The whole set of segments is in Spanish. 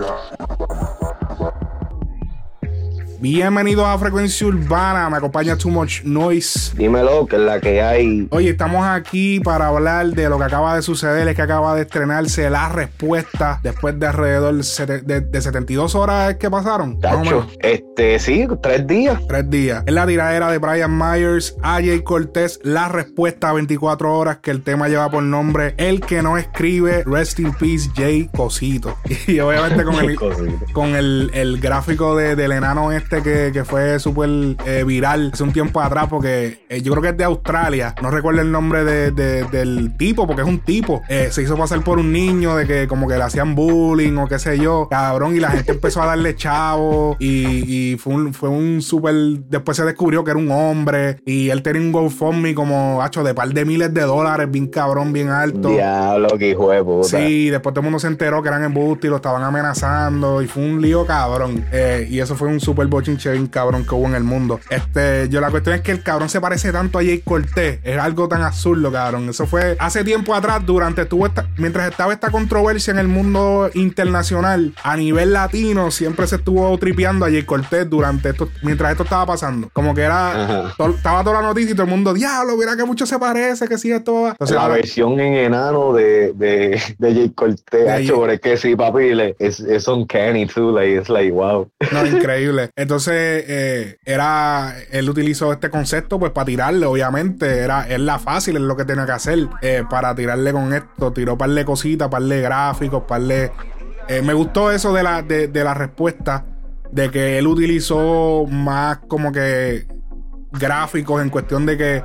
Yeah. Bienvenidos a Frecuencia Urbana, me acompaña Too Much Noise. Dímelo, que es la que hay. Oye, estamos aquí para hablar de lo que acaba de suceder, es que acaba de estrenarse la respuesta después de alrededor de, 72 horas que pasaron. Tacho, este, sí, tres días. Tres días. Es la tiradera de Brian Myers a Jay Cortez, la respuesta a 24 horas que el tema lleva por nombre El que no escribe, Rest in Peace, Jay Cosito. Y obviamente con el, con el, gráfico del enano este este que, fue súper eh, viral hace un tiempo atrás, porque eh, yo creo que es de Australia. No recuerdo el nombre del tipo, porque es un tipo. Eh, se hizo pasar por un niño de que como que le hacían bullying o qué sé yo. Cabrón, y la gente empezó a darle chavo. Y, fue un, fue un súper. Después se descubrió que era un hombre. Y él tenía un GoFundMe como, hacho, de par de miles de dólares, bien cabrón, bien alto. Diablo, que hijo de puta. Sí, después todo el mundo se enteró que eran embustes y lo estaban amenazando. Y fue un lío cabrón. y eso fue un súper bochinche bien cabrón que hubo en el mundo. Este, yo la cuestión es que el cabrón se parece tanto a Jay Cortés. Es algo tan absurdo, cabrón. Eso fue hace tiempo atrás, durante tuvo esta, mientras estaba esta controversia en el mundo internacional, a nivel latino, siempre se estuvo tripeando a Jay Cortés durante esto, mientras esto estaba pasando. Como que era, estaba toda la noticia y todo el mundo, diablo, mira que mucho se parece, que sí, esto va. la versión en enano de, de, de Jay Cortés, hecho, es que sí, papi, es, es uncanny too, like, es like, wow. No, increíble. Entonces, eh, era, él utilizó este concepto pues para tirarle, obviamente, era, es la fácil, es lo que tenía que hacer eh, para tirarle con esto, tiró par de cositas, par de gráficos, par de... Eh, me gustó eso de la, de, de la respuesta, de que él utilizó más como que gráficos en cuestión de que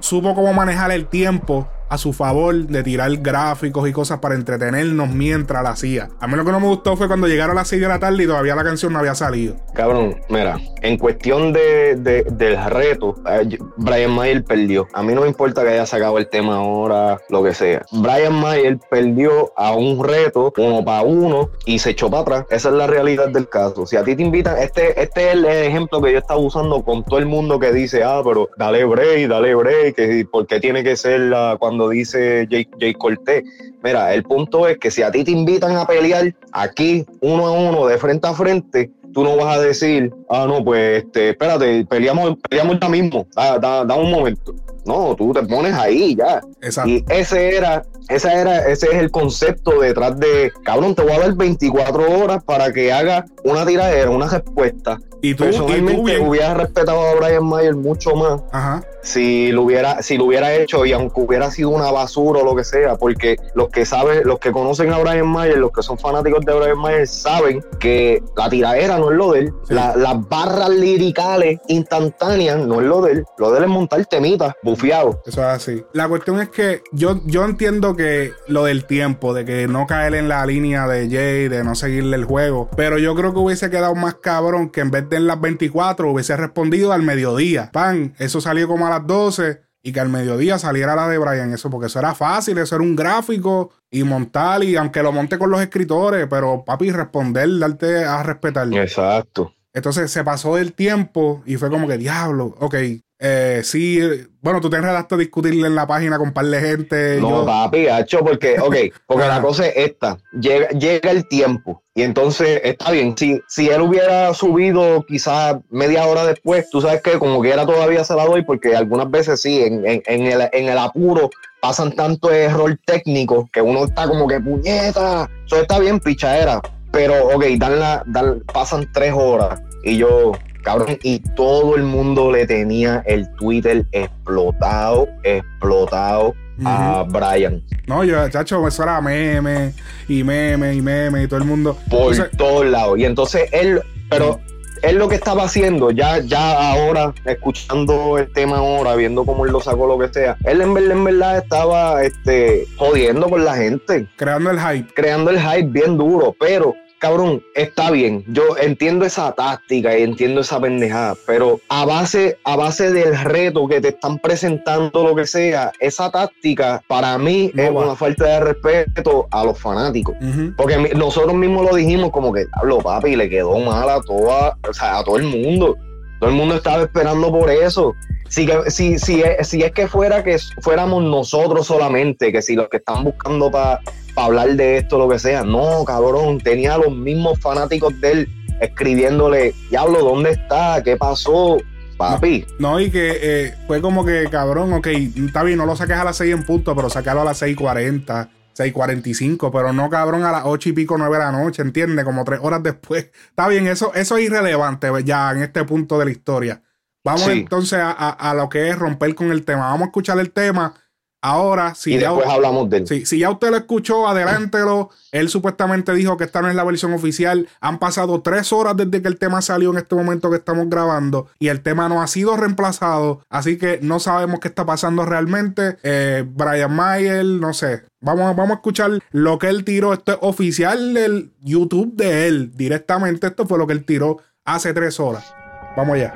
supo cómo manejar el tiempo a su favor de tirar gráficos y cosas para entretenernos mientras la hacía. A mí lo que no me gustó fue cuando llegaron a las 6 de la tarde y todavía la canción no había salido. Cabrón, mira, en cuestión de, del reto, eh, Brian Mayer perdió. A mí no me importa que haya sacado el tema ahora, lo que sea. Brian Mayer perdió a un reto uno para uno y se echó para atrás. Esa es la realidad del caso. Si a ti te invitan, este, este es el ejemplo que yo estaba usando con todo el mundo que dice, ah, pero dale break, dale break, porque tiene que ser la, cuando dice Jay, Jay Cortés. Mira, el punto es que si a ti te invitan a pelear aquí, uno a uno, de frente a frente, tú no vas a decir, ah, no, pues, este, espérate, peleamos, peleamos ya mismo, da, da, un momento. No, tú te pones ahí ya. Y ese era, esa era, ese es el concepto detrás de, cabrón, te voy a dar 24 horas para que haga una tiradera, una respuesta. Y tú, Personalmente, y hubieras respetado a Brian Mayer mucho más. Ajá si lo hubiera, si lo hubiera hecho y aunque hubiera sido una basura o lo que sea, porque los que saben, los que conocen a Brian Mayer, los que son fanáticos de Brian Mayer, saben que la tiradera no es lo de él, las barras liricales instantáneas no es lo de él, lo de él es montar temitas, bufiado. Eso es así. La cuestión es que yo, yo entiendo que lo del tiempo, de que no caer en la línea de Jay, de no seguirle el juego, pero yo creo que hubiese quedado más cabrón que en vez de en las 24 hubiese respondido al mediodía. Pan, eso salió como a las 12 y que al mediodía saliera la de Brian, eso, porque eso era fácil, eso era un gráfico y montar, y aunque lo monte con los escritores, pero papi, responder, darte a respetar. Exacto. Entonces se pasó del tiempo y fue como que diablo, ok, eh, sí, bueno, tú te enredaste a discutirle en la página con un par de gente. No, papi, hacho, porque, ok, porque la cosa es esta, llega, llega el tiempo y entonces está bien, si, si él hubiera subido quizás media hora después, tú sabes que como que era todavía se la doy porque algunas veces sí, en, en, en, el, en el apuro pasan tanto error técnico que uno está como que puñeta, eso está bien pichadera, pero ok, dan la, dan, pasan tres horas y yo, cabrón, y todo el mundo le tenía el Twitter explotado, explotado a Brian. No, yo, chacho, eso era meme y meme y meme y todo el mundo. Por todos lados. Y entonces él, pero él lo que estaba haciendo, ya, ya ahora, escuchando el tema ahora, viendo cómo él lo sacó, lo que sea, él en verdad, en verdad estaba este, jodiendo con la gente. Creando el hype. Creando el hype bien duro, pero cabrón, está bien. Yo entiendo esa táctica y entiendo esa pendejada, pero a base, a base del reto que te están presentando, lo que sea, esa táctica para mí es una falta de respeto a los fanáticos. Porque nosotros mismos lo dijimos como que, hablo papi, le quedó mal a toda, o sea, a todo el mundo. Todo el mundo estaba esperando por eso. Si, si, si, si es que fuera que fuéramos nosotros solamente, que si los que están buscando para para hablar de esto, lo que sea. No, cabrón, tenía los mismos fanáticos de él escribiéndole, diablo, ¿dónde está? ¿Qué pasó? Papi. No, y que eh, fue como que, cabrón, ok, está bien, no lo saques a las 6 en punto, pero sacarlo a las 6.40. 6.45, pero no cabrón a las 8 y pico, 9 de la noche, ¿entiendes? Como tres horas después. Está bien, eso, eso es irrelevante ya en este punto de la historia. Vamos entonces a, a, lo que es romper con el tema. Vamos a escuchar el tema Ahora, si y ya, después hablamos de él. Si, ya usted lo escuchó, adelántelo. Él supuestamente dijo que esta no es la versión oficial. Han pasado tres horas desde que el tema salió en este momento que estamos grabando y el tema no ha sido reemplazado. Así que no sabemos qué está pasando realmente. Eh, Brian Mayer, no sé. Vamos, vamos a escuchar lo que él tiró. Esto es oficial del YouTube de él directamente. Esto fue lo que él tiró hace tres horas. Vamos allá.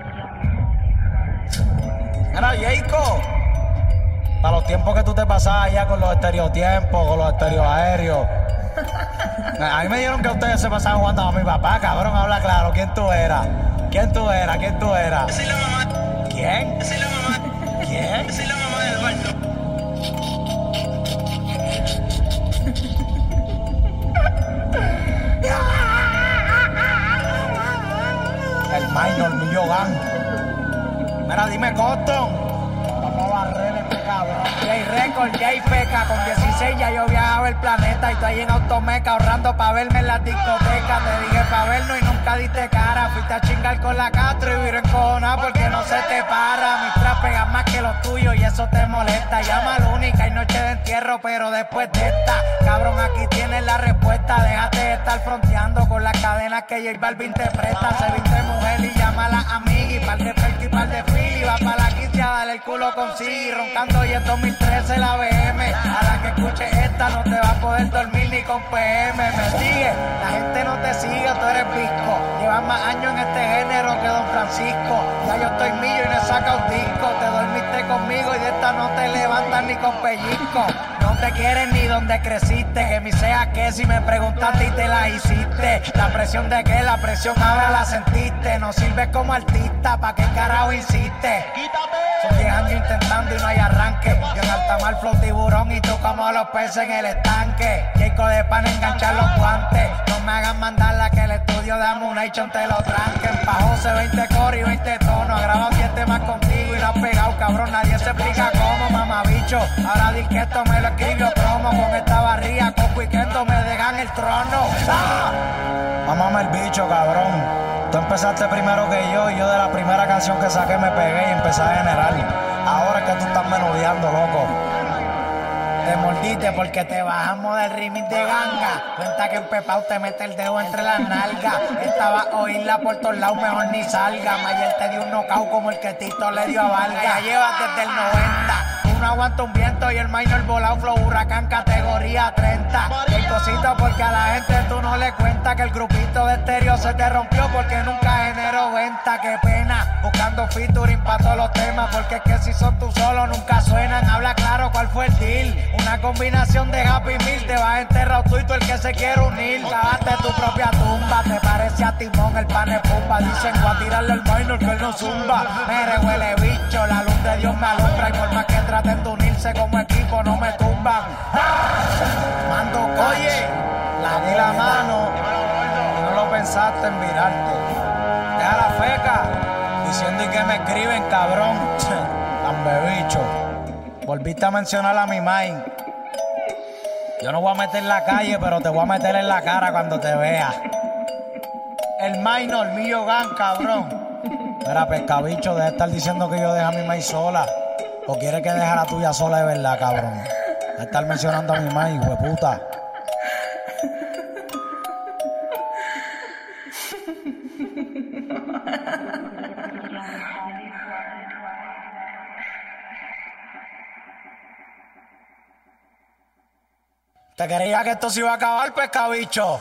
Para los tiempos que tú te pasabas allá con los estereotiempos, con los estereoaéreos. A mí me dijeron que ustedes se pasaban jugando a mi papá, cabrón, habla claro. ¿Quién tú eras? ¿Quién tú eras? ¿Quién tú eras? Yo soy la mamá. ¿Quién? Yo soy la mamá. ¿Quién? Yo soy la mamá de Eduardo. El minor, mi yogan. Mira, dime, Coston. Barrer. Jay Record, Jay Peca. Con 16 ya yo viajaba el planeta y estoy en automeca ahorrando pa' verme en las discotecas. Te dije pa' vernos y nunca diste cara. Fuiste a chingar con la Castro y viro encojonada porque no se te para. Mis tras pegan más que los tuyos y eso te molesta. Llama la única y noche de entierro, pero después de esta, cabrón, aquí tienes la respuesta. Déjate de estar fronteando con las cadenas que J Balvin te presta. Se viste mujer y llama a la amiga par de perky par de fili. Va pa' la quicia, dale el culo con sí. Roncando y en 2013 la BM. A la que escuche esta no te va a poder dormir ni con PM. Me sigue, la gente no te sigue, tú eres pisco. Llevas más años en este género que Don Francisco. Ya yo estoy millo y no he sacado disco. Te dormiste conmigo y de esta no te levantas ni con pellizco. No te quieren ni donde creciste. Que mi sea que si me preguntaste y te la hiciste. La presión de que la presión ahora la sentiste. No sirves como artista, ¿pa' qué carajo insiste? Son 10 años intentando y no hay arranque. Yo en alta mar flow tiburón y tú como los peces en el estanque. Chico de pan enganchar los guantes. No me hagan mandarla que el estudio de Amunation te lo tranquen. Pa' José 20 core y 20 tonos. Ha grabado 7 temas contigo has pegado, cabrón. Nadie se explica cómo, mamabicho. Ahora di que esto me lo escribió promo con esta barría. Coco y Kendo me dejan el trono. ¡Ah! El bicho, cabrón. Tú empezaste primero que yo y yo de la primera canción que saqué me pegué y empecé a generar. Ahora es que tú estás menudeando, loco. Te mordiste porque te bajamos del remix de ganga. Cuenta que en Pepao te mete el dedo entre las nalgas. Estaba a oírla por todos lados, mejor ni salga. Mayer te dio un knockout como el que Tito le dio a Valga. Ya llevas desde el 90 no aguanta un viento y el minor volado flow huracán categoría 30. El cosito porque a la gente tú no le cuentas que el grupito de estéreo se te rompió porque nunca generó venta. Qué pena, buscando featuring para todos los temas porque es que si son tú solo nunca suenan. Habla claro cuál fue el deal. Una combinación de Happy Meal, te vas a enterrar tú y tú el que se quiere unir. Cavaste tu propia tumba, te parece a Timón el pane pumba. Dicen voy a tirarle al minor que él no zumba. Me huele bicho, la luz de Dios me alumbra y por más que trate de unirse como equipo, no me tumban. Mando Oye, la di la mano y no lo pensaste en virarte. Deja la feca diciendo y que me escriben, cabrón. bicho. Volviste a mencionar a mi mind. Yo no voy a meter en la calle, pero te voy a meter en la cara cuando te vea. El minor, mío gan, cabrón. Mira, pescabicho, deja de estar diciendo que yo dejo a mi maíz sola. ¿O quieres que deje la tuya sola de verdad, cabrón? A estar mencionando a mi madre, hijo de puta. Te quería que esto se iba a acabar, pescabicho.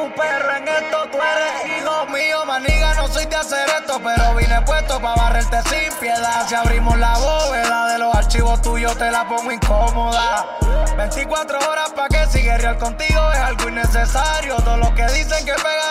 Tú, pero en esto tú eres hijo mío. Maniga, no soy de hacer esto, pero vine puesto para barrerte sin piedad. Si abrimos la bóveda de los archivos tuyos, te la pongo incómoda. 24 horas pa' que sigue real contigo es algo innecesario. Todo lo que dicen que pegaron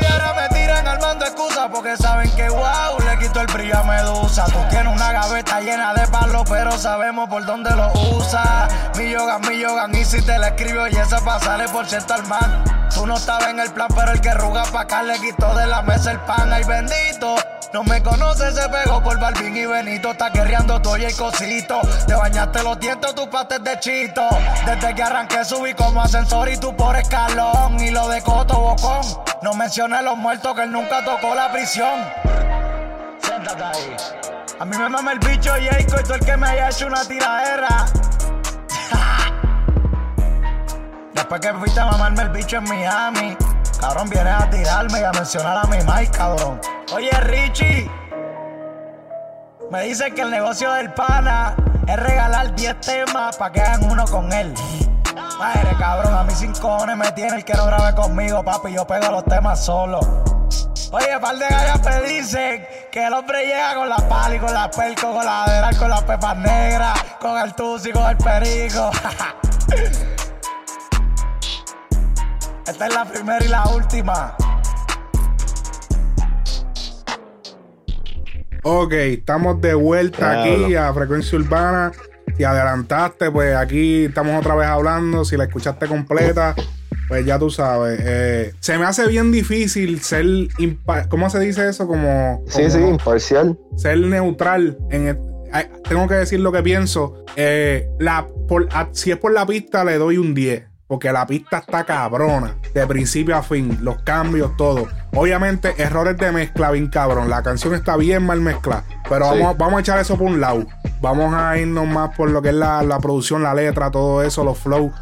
Y ahora me tiran armando excusas porque saben que wow, le quito el brillo a Medusa. Tú tienes una gaveta llena de palos, pero sabemos por dónde lo usa. Mi yoga, mi yoga, y si te la escribo y esa pasale por cierto al man. Tú no estabas en el plan, pero el que ruga pa' acá le quitó de la mesa el pan. Ay bendito. No me conoces, se pegó por Balvin y Benito. Está guerreando todo y cosito. Te bañaste los dientes, tus pates de chito. Desde que arranqué subí como ascensor y tú por escalón. Y lo de Coto Bocón. No menciones los muertos que él nunca tocó la prisión. Siéntate ahí. A mí me mama el bicho Jacob y todo el que me haya hecho una tiradera. Después que fuiste a mamarme el bicho en Miami. Cabrón, vienes a tirarme y a mencionar a mi Mike, cabrón. Oye, Richie. Me dice que el negocio del pana es regalar 10 temas para que hagan uno con él. Madre, cabrón, a mí sin cojones me tiene el que no grabe conmigo, papi. Yo pego los temas solo. Oye, par de gallas me dicen que el hombre llega con la pala y con la pelco, con la adera, con las pepas negras, con el tusi, con el perico. Esta es la primera y la última. Ok, estamos de vuelta aquí a Frecuencia Urbana. Si adelantaste, pues aquí estamos otra vez hablando. Si la escuchaste completa, pues ya tú sabes. Eh, se me hace bien difícil ser. ¿Cómo se dice eso? Como. Sí, como sí, imparcial. Ser neutral. En el- ay, tengo que decir lo que pienso. Eh, la, por- a- si es por la pista, le doy un 10. Porque la pista está cabrona. De principio a fin. Los cambios, todo. Obviamente, errores de mezcla, bien cabrón. La canción está bien mal mezclada. Pero Sí. vamos, vamos a echar eso por un lado. Vamos a irnos más por lo que es la, la producción, la letra, todo eso, los flows.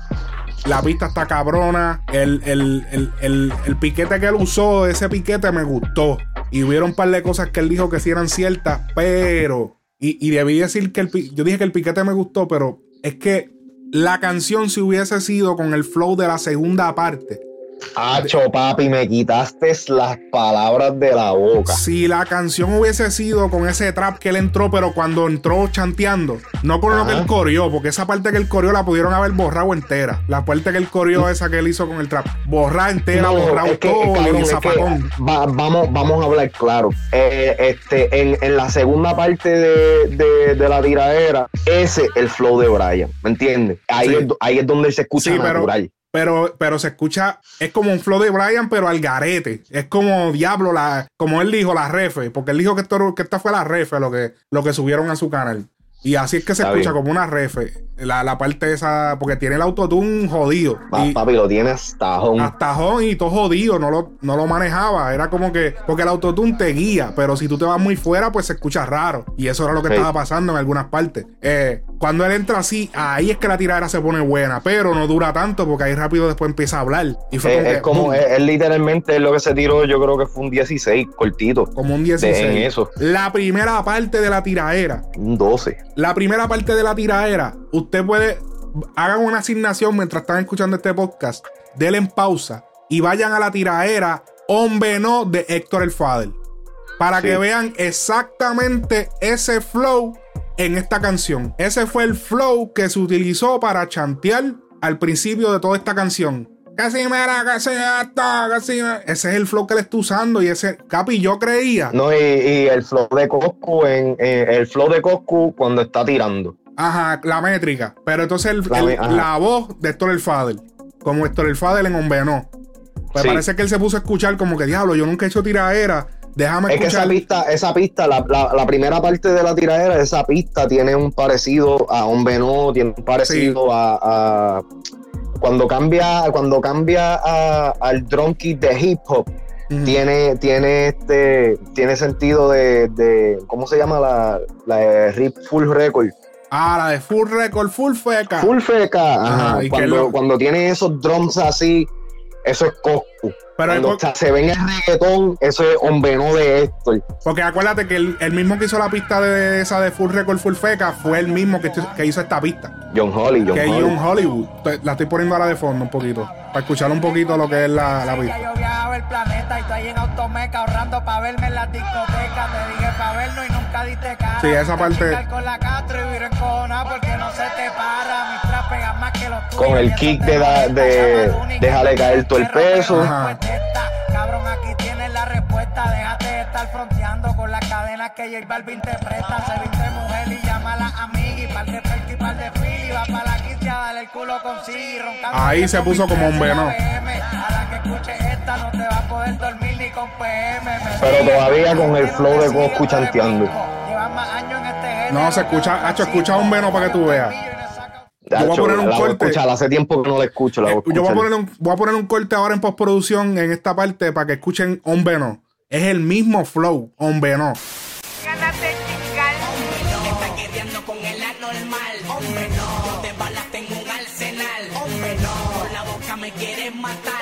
La pista está cabrona. El, el, el, el, el piquete que él usó, ese piquete me gustó. Y hubieron un par de cosas que él dijo que sí eran ciertas, pero. Y, y debí decir que el yo dije que el piquete me gustó, pero es que la canción si hubiese sido con el flow de la segunda parte. Hacho, papi, me quitaste las palabras de la boca. Si la canción hubiese sido con ese trap que él entró, pero cuando entró chanteando, no con lo que él coreó, porque esa parte que él coreó la pudieron haber borrado entera. La parte que él coreó, esa que él hizo con el trap, borrada entera, No, borrado es que, todo, es que zafacón. va- vamos, vamos a hablar claro. Eh, este, en, en la segunda parte de, de- de la tiradera, ese es el flow de Brian, ¿me entiendes? Ahí, Sí. es, ahí es donde él se escucha Sí, natural. pero, pero se escucha, es como un flow de Brian, pero al garete. Es como Diablo, la, como él dijo, la refe, porque él dijo que, esto, que esta fue la refe lo que, lo que subieron a su canal. Y así es que se Está escucha bien. como una refe. La, la parte esa, porque tiene el autotune jodido. Pa- Y- papi, lo tiene hasta home. hasta jón y todo jodido, no lo, no lo manejaba. Era como que, porque el autotune te guía, pero si tú te vas muy fuera, pues se escucha raro. Y eso era lo que estaba pasando en algunas partes. Eh, cuando él entra así, ahí es que la tiradera se pone buena, pero no dura tanto porque ahí rápido después empieza a hablar. Y fue Eh, como, es que, como, es literalmente lo que se tiró, yo creo que fue un 16, cortito. como un 16. en eso. La primera parte de la tiraera, Un 12. La primera parte de la tiraera, usted puede, hagan una asignación mientras están escuchando este podcast, denle en pausa y vayan a la tiraera Hombre No de Héctor el Fader. Para Sí. que vean exactamente ese flow en esta canción. Ese fue el flow que se utilizó para chantear al principio de toda esta canción. Casi me era, casi hasta, casi me- Ese es el flow que le está usando y ese, Capi, yo creía. No, y, y el flow de Coscu, en, el flow de Coscu cuando está tirando. Ajá, la métrica. Pero entonces el- La el- me- ajá. la voz de Héctor el Fader, como Héctor el Fader en Hombre No. Pues Sí. parece que él se puso a escuchar como que diablo, yo nunca he hecho tiraera. Déjame Es que esa escuchar. pista, esa pista, la, la- la primera parte de la tiradera, esa pista tiene un parecido a Hombre No, tiene un parecido a, a- cuando cambia, cuando cambia a- al drum kit de hip hop, tiene, tiene este, tiene sentido de, de ¿cómo se llama la, la de Rip Full Record? Ah, la de Full Record, Full Feca. Full feca, Ajá, Cuando, cuando tiene esos drums así, eso es Coscu. Pero Cuando se ve en el reggaetón, eso es hombre no de esto. Porque acuérdate que el, mismo que hizo la pista de esa de Full Record Full Feca fue el mismo que, que hizo esta pista. John Holly, John que John Hollywood. La estoy poniendo ahora de fondo un poquito. Para escuchar un poquito lo que es la, la pista. Yo viajaba el planeta y estoy en automeca ahorrando para verme en la discoteca. Te dije para vernos y nunca diste cara. Sí, esa parte. Con la Castro y porque no se te para. Con el kick de, de, déjale caer todo el peso. Ajá. Cabrón, aquí tienes la respuesta. Déjate de estar fronteando con las cadenas que J Balvin te presta. Se viste mujer y llama a la amiga y par de perky y par de fili. Va para la quince dale el culo con sí. Roncando Ahí se puso como un veno. A la que escuche esta no te va a poder dormir ni con PM. Pero todavía con el flow de Goku chanteando. Llevan más años en este género. No, se escucha, Hacho, escucha un veno para que tú veas yo voy a poner un corte. hace tiempo que no la escucho. La eh, yo voy a, poner un, voy a poner un corte ahora en postproducción en esta parte para que escuchen Hombre No. Es el mismo flow, Hombre No. Hombre. Te un arsenal. Hombre no. Por la boca me quieres matar.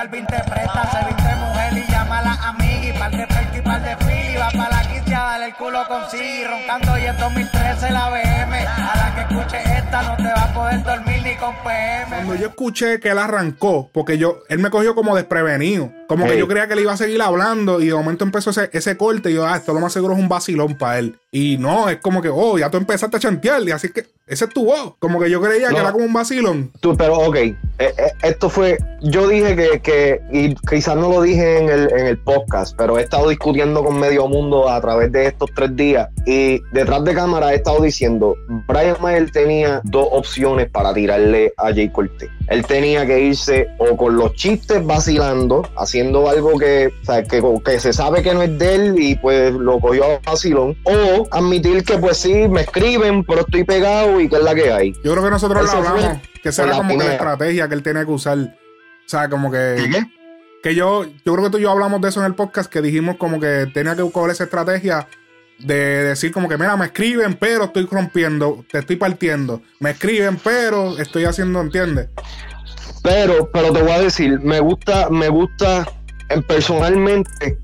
Te presta, se viste mujer y llama a la amiga y par de perky y par de fili. Va pa' la quince a darle el culo con sí, roncando y en 2013 la BM. A la que escuche esta no te va a poder dormir ni con PM. Cuando yo escuché que él arrancó, porque yo, él me cogió como desprevenido como que yo creía que le iba a seguir hablando y de momento empezó ese, ese corte y yo, ah, esto lo más seguro es un vacilón para él. Y no, es como que, oh, ya tú empezaste a chantear y así que ese es tu voz. Como que yo creía que era como un vacilón. Tú, pero ok, eh, eh, esto fue, yo dije que, que, y quizás no lo dije en el, en el podcast, pero he estado discutiendo con medio mundo a través de estos tres días y detrás de cámara he estado diciendo, Brian Mayer tenía dos opciones para tirarle a Jay Cortez. Él tenía que irse o con los chistes vacilando, así algo que, que, se sabe que no es de él y pues lo cogió a vacilón. O admitir que pues sí, me escriben, pero estoy pegado y que es la que hay. Yo creo que nosotros lo hablamos, que esa era como que la estrategia que él tenía que usar. O sea, como que... ¿Qué? Que yo, yo creo que tú y yo hablamos de eso en el podcast, que dijimos como que tenía que buscar esa estrategia de decir como que, mira, me escriben, pero estoy rompiendo, te estoy partiendo. Me escriben, pero estoy haciendo, ¿entiendes? Pero, pero te voy a decir, me gusta, me gusta, eh, personalmente,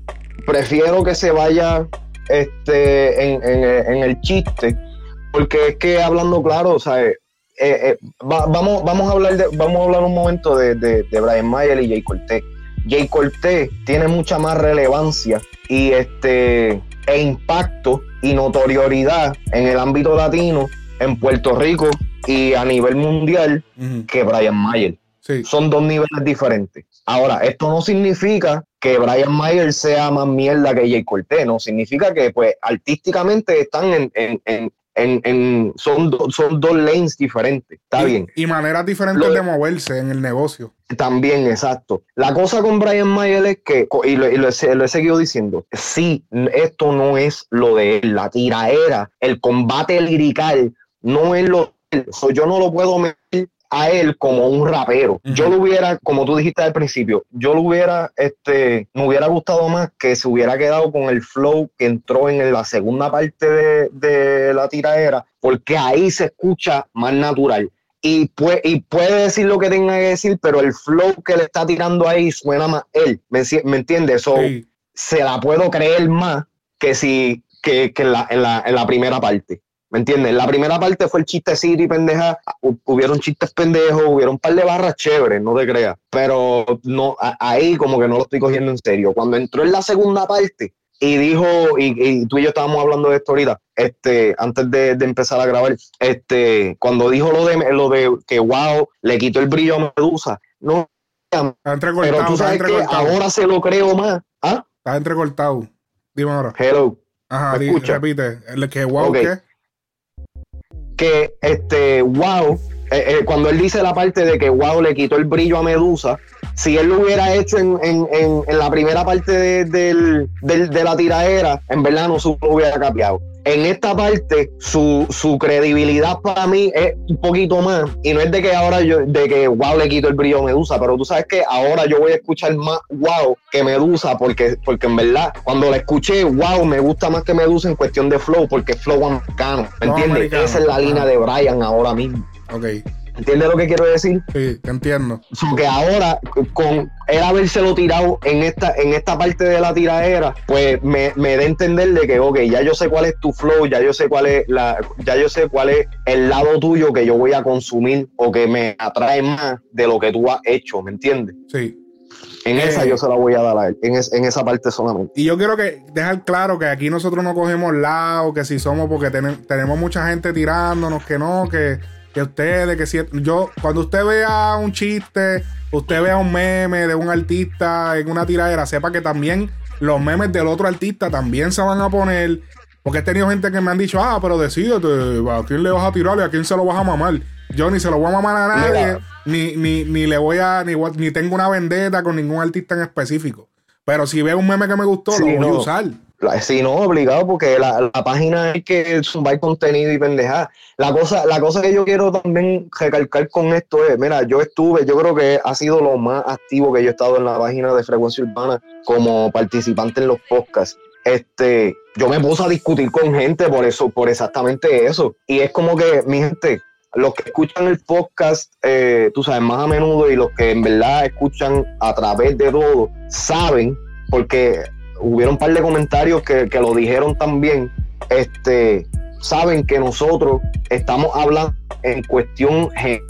prefiero que se vaya este, en, el chiste, porque es que hablando claro, o sea, eh, eh, vamos, vamos, a hablar de, vamos a hablar un momento de, de, Brian Mayer y Jay Cortés. Jay Cortés tiene mucha más relevancia y este e impacto y notoriedad en el ámbito latino, en Puerto Rico y a nivel mundial que Brian Mayer. Son dos niveles diferentes. Ahora, esto no significa que Brian Mayer sea más mierda que Jay Cortez, no significa que pues artísticamente están en, son, son dos lanes diferentes. Está bien. Y maneras diferentes de moverse en el negocio. También, exacto. La cosa con Brian Mayer es que, y lo, he, seguido diciendo, sí, esto no es lo de la tiraera, el combate lirical, no es lo. yo no lo puedo meter a él como un rapero. Yo lo hubiera, como tú dijiste al principio, yo lo hubiera, este, me hubiera gustado más que se hubiera quedado con el flow que entró en la segunda parte de, la tiraera, porque ahí se escucha más natural. Y puede, y puede decir lo que tenga que decir, pero el flow que le está tirando ahí suena más él. ¿Me, me entiendes? So, Se la puedo creer más que si que, en, la, en la primera parte. ¿Me entiendes? La primera parte fue el chiste y pendeja. Hubieron chistes pendejos, hubieron un par de barras chéveres, no te creas. Pero no, ahí como que no lo estoy cogiendo en serio. Cuando entró en la segunda parte y dijo, y, tú y yo estábamos hablando de esto ahorita, este, antes de, empezar a grabar, este, cuando dijo lo de, lo de que wow, le quitó el brillo a Medusa, no. Pero tú sabes que ahora se lo creo más. ¿Ah? Está entrecortado. Dime ahora. Hello. Ajá, repite. El que wow, ¿qué? Que este wow, eh, eh, cuando él dice la parte de que wow le quitó el brillo a Medusa, si él lo hubiera hecho en, en, en, la primera parte de, de la tiradera, en verdad no se hubiera cambiado. En esta parte su, su credibilidad para mí es un poquito más. Y no es de que ahora yo, de que wow le quito el brillo a Medusa, pero tú sabes que ahora yo voy a escuchar más wow que Medusa, porque, porque en verdad, cuando la escuché, wow, me gusta más que Medusa en cuestión de flow, porque es flow americano. ¿Me entiendes? Esa es la línea de Brian ahora mismo. Ok. ¿Entiendes lo que quiero decir? Sí, entiendo. Que ahora, con él habérselo tirado en esta, en esta parte de la tiradera, pues me, me da a entender de que, ok, ya yo sé cuál es tu flow, ya yo sé cuál es la, ya yo sé cuál es el lado tuyo que yo voy a consumir o que me atrae más de lo que tú has hecho, ¿me entiendes? Sí. En esa Eh. yo se la voy a dar a él, en, es- en esa parte solamente. Y yo quiero que dejar claro que aquí nosotros no cogemos lado, que si somos porque tenem- tenemos mucha gente tirándonos, que no, que, que ustedes, que si yo, cuando usted vea un chiste, usted vea un meme de un artista en una tiradera, sepa que también los memes del otro artista también se van a poner. Porque he tenido gente que me han dicho, ah, pero decídete, ¿a quién le vas a tirar y a quién se lo vas a mamar? Yo ni se lo voy a mamar a nadie, ni, ni, ni le voy a, ni, ni tengo una vendetta con ningún artista en específico. Pero si veo un meme que me gustó, Sí, lo voy a usar. Sí, no, obligado, porque la, la página hay que zumbar contenido y pendejar. La cosa, la cosa que yo quiero también recalcar con esto es, mira, yo estuve, yo creo que ha sido lo más activo que yo he estado en la página de Frecuencia Urbana como participante en los podcasts. Este, yo me puse a discutir con gente por eso, por exactamente eso. Y es como que, mi gente, los que escuchan el podcast, eh, tú sabes, más a menudo y los que en verdad escuchan a través de todo, saben, porque hubieron un par de comentarios que, que lo dijeron también, este, saben que nosotros estamos hablando en cuestión general,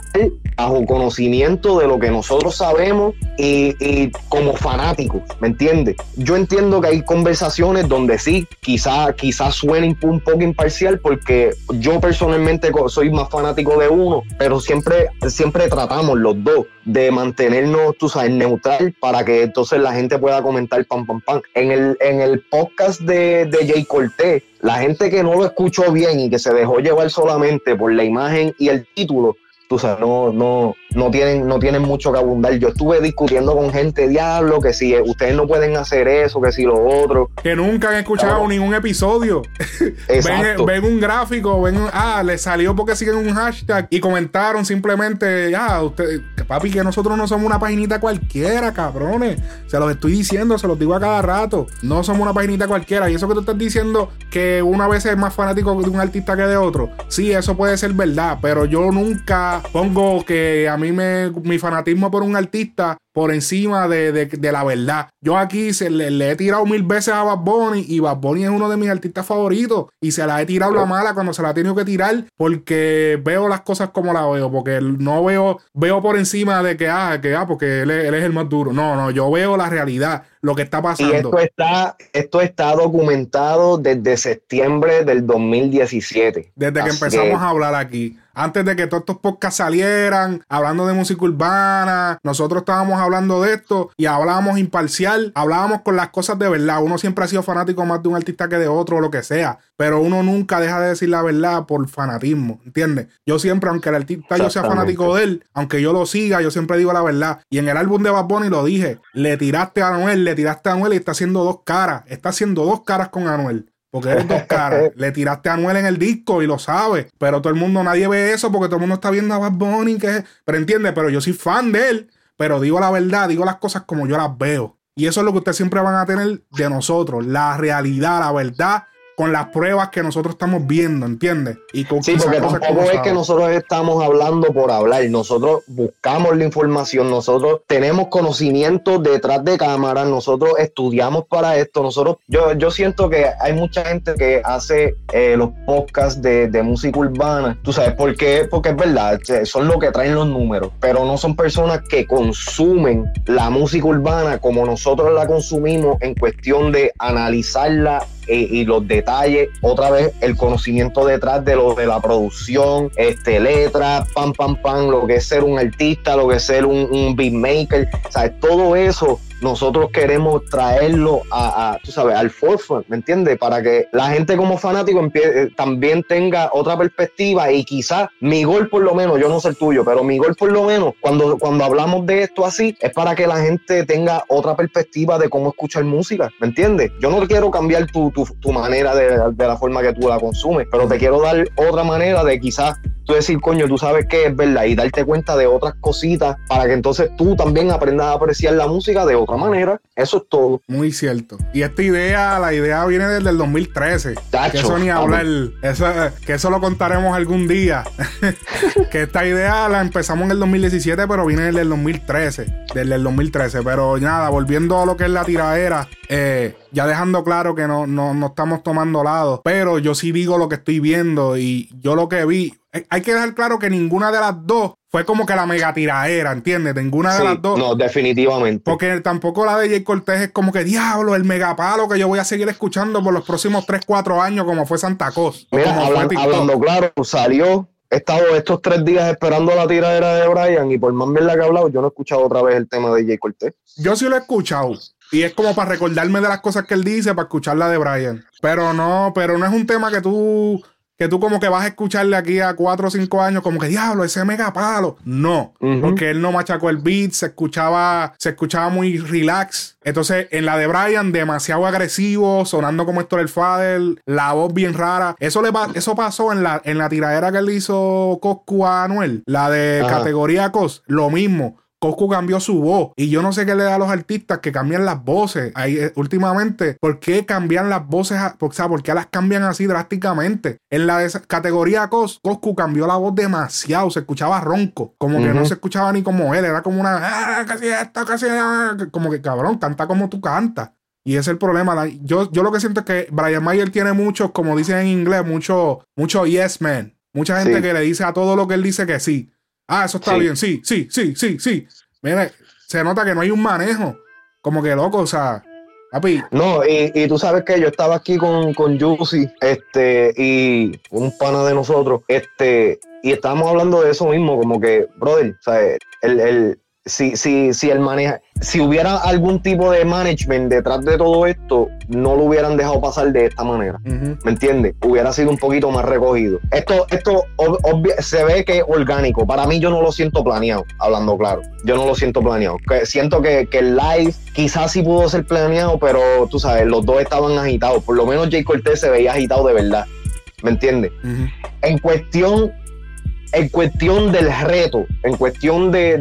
bajo conocimiento de lo que nosotros sabemos y, y como fanáticos, ¿me entiendes? Yo entiendo que hay conversaciones donde sí, quizás quizá suene un poco imparcial porque yo personalmente soy más fanático de uno, pero siempre, siempre tratamos los dos de mantenernos, tú sabes, neutral para que entonces la gente pueda comentar pam, pam, pam. En el, en el podcast de, de Jay Cortés, la gente que no lo escuchó bien y que se dejó llevar solamente por la imagen y el título, tú sabes, no, no, no tienen, no tienen mucho que abundar. Yo estuve discutiendo con gente, diablo, que si ustedes no pueden hacer eso, que si lo otro. Que nunca han escuchado Claro. ningún episodio. Ven, Exacto. ven un gráfico, ven, un- ah, le salió porque siguen un hashtag y comentaron simplemente, ah, usted, papi, que nosotros no somos una paginita cualquiera, cabrones. Se los estoy diciendo, se los digo a cada rato. No somos una paginita cualquiera. Y eso que tú estás diciendo, que una vez es más fanático de un artista que de otro, sí, eso puede ser verdad, pero yo nunca pongo que a mí me, mi fanatismo por un artista por encima de, de- de la verdad. Yo aquí se, le, le he tirado mil veces a Bad Bunny y Bad Bunny es uno de mis artistas favoritos y se la he tirado la mala cuando se la he tenido que tirar porque veo las cosas como las veo, porque no veo, veo por encima de que, ah, que, ah, porque él es, él es el más duro. No, no, yo veo la realidad, lo que está Y pasando. esto está, esto está documentado desde septiembre del 2017. Desde que Así empezamos a hablar aquí. Antes de que todos estos podcasts salieran, hablando de música urbana, nosotros estábamos hablando de esto y hablábamos imparcial, hablábamos con las cosas de verdad. Uno siempre ha sido fanático más de un artista que de otro o lo que sea, pero uno nunca deja de decir la verdad por fanatismo, ¿entiendes? Yo siempre, aunque el artista yo sea fanático de él, aunque yo lo siga, yo siempre digo la verdad. Y en el álbum de Bad Bunny lo dije, le tiraste a Anuel, le tiraste a Anuel y está haciendo dos caras, está haciendo dos caras con Anuel. Porque eres dos caras. Le tiraste a Anuel en el disco y lo sabe. Pero todo el mundo, nadie ve eso porque todo el mundo está viendo a Bad Bunny. Que... Pero entiende, pero yo soy fan de él. Pero digo la verdad, digo las cosas como yo las veo. Y eso es lo que ustedes siempre van a tener de nosotros. La realidad, la verdad, con las pruebas que nosotros estamos viendo, ¿entiendes? Y con Sí, porque tampoco es que nosotros estamos hablando por hablar, nosotros buscamos la información, nosotros tenemos conocimiento detrás de cámara, nosotros estudiamos para esto, nosotros, yo, yo siento que hay mucha gente que hace eh, los podcasts de, de música urbana, tú sabes, ¿por qué? Porque es verdad, eh, son lo que traen los números, pero no son personas que consumen la música urbana como nosotros la consumimos en cuestión de analizarla eh, y los detalles, otra vez el conocimiento detrás de lo de la producción, este, letra, pam, pam, pam, lo que es ser un artista, lo que es ser un, un beatmaker, ¿sabes? Todo eso nosotros queremos traerlo a, tú sabes, al forefront, ¿me entiendes? Para que la gente como fanático eh, también tenga otra perspectiva y quizás mi gol por lo menos, yo no sé el tuyo, pero mi gol por lo menos, cuando, cuando hablamos de esto así, es para que la gente tenga otra perspectiva de cómo escuchar música, ¿me entiendes? Yo no quiero cambiar tu, manera de, de la forma que tú la consumes, pero te quiero dar otra manera de quizás tú decir, coño, tú sabes que es verdad y darte cuenta de otras cositas para que entonces tú también aprendas a apreciar la música de otra manera. Eso es todo. Muy cierto. Y esta idea, la idea viene desde el 2013. que eso ni hablar, eso, que eso lo contaremos algún día. que esta idea la empezamos en el 2017, pero viene desde el 2013. Desde el 2013. Pero nada, volviendo a lo que es la tiradera, eh, ya dejando claro que no, no, no estamos tomando lado, pero yo sí digo lo que estoy viendo y yo lo que vi hay que dejar claro que ninguna de las dos fue como que la mega tiraera, ¿entiendes? Ninguna de las dos. No, definitivamente. Porque tampoco la de Jay Cortés es como que diablo, el megapalo que yo voy a seguir escuchando por los próximos 3, 4 años, como fue Santa Cos. Mira, hablando claro, salió. He estado estos tres días esperando la tiradera de Brian y por más bien la que ha hablado, yo no he escuchado otra vez el tema de Jay Cortés. Yo sí lo he escuchado. Y es como para recordarme de las cosas que él dice, para escuchar la de Brian. Pero no, pero no es un tema que tú que tú como que vas a escucharle aquí a cuatro o cinco años como que diablo, ese mega palo. No, porque él no machacó el beat, se escuchaba, se escuchaba muy relax. Entonces, en la de Brian, demasiado agresivo, sonando como Héctor el Fader, la voz bien rara. Eso le eso pasó en la, en la tiradera que él hizo Coscu a Anuel, la de categoría Cos, lo mismo Coscu cambió su voz. Y yo no sé qué le da a los artistas que cambian las voces. Ahí, eh, últimamente, ¿por qué cambian las voces? o sea, ¿por qué las cambian así drásticamente? En la categoría Cos, Coscu cambió la voz demasiado. Se escuchaba ronco. Como que no se escuchaba ni como él. Era como una. Ah, casi esto, casi. Como que cabrón, canta como tú cantas. Y ese es el problema. Yo, yo lo que siento es que Brian Mayer tiene muchos, como dicen en inglés, mucho, mucho yes man. Mucha gente que le dice a todo lo que él dice que sí. Ah, eso está bien, sí, sí, sí, sí, sí. Mira, se nota que no hay un manejo. Como que loco, o sea, papi. No, y, y tú sabes que yo estaba aquí con, con Juicy, este, y un pana de nosotros, este, y estábamos hablando de eso mismo, como que, brother, o sea, el, el, si, si, si el maneja, si hubiera algún tipo de management detrás de todo esto, no lo hubieran dejado pasar de esta manera. ¿Me entiendes? Hubiera sido un poquito más recogido. Esto, esto se ve que es orgánico. Para mí yo no lo siento planeado, hablando claro. Yo no lo siento planeado. siento que, que el live quizás sí pudo ser planeado, pero tú sabes, los dos estaban agitados. Por lo menos Jay Cortez se veía agitado de verdad. ¿Me entiendes? En cuestión en cuestión del reto, en cuestión de,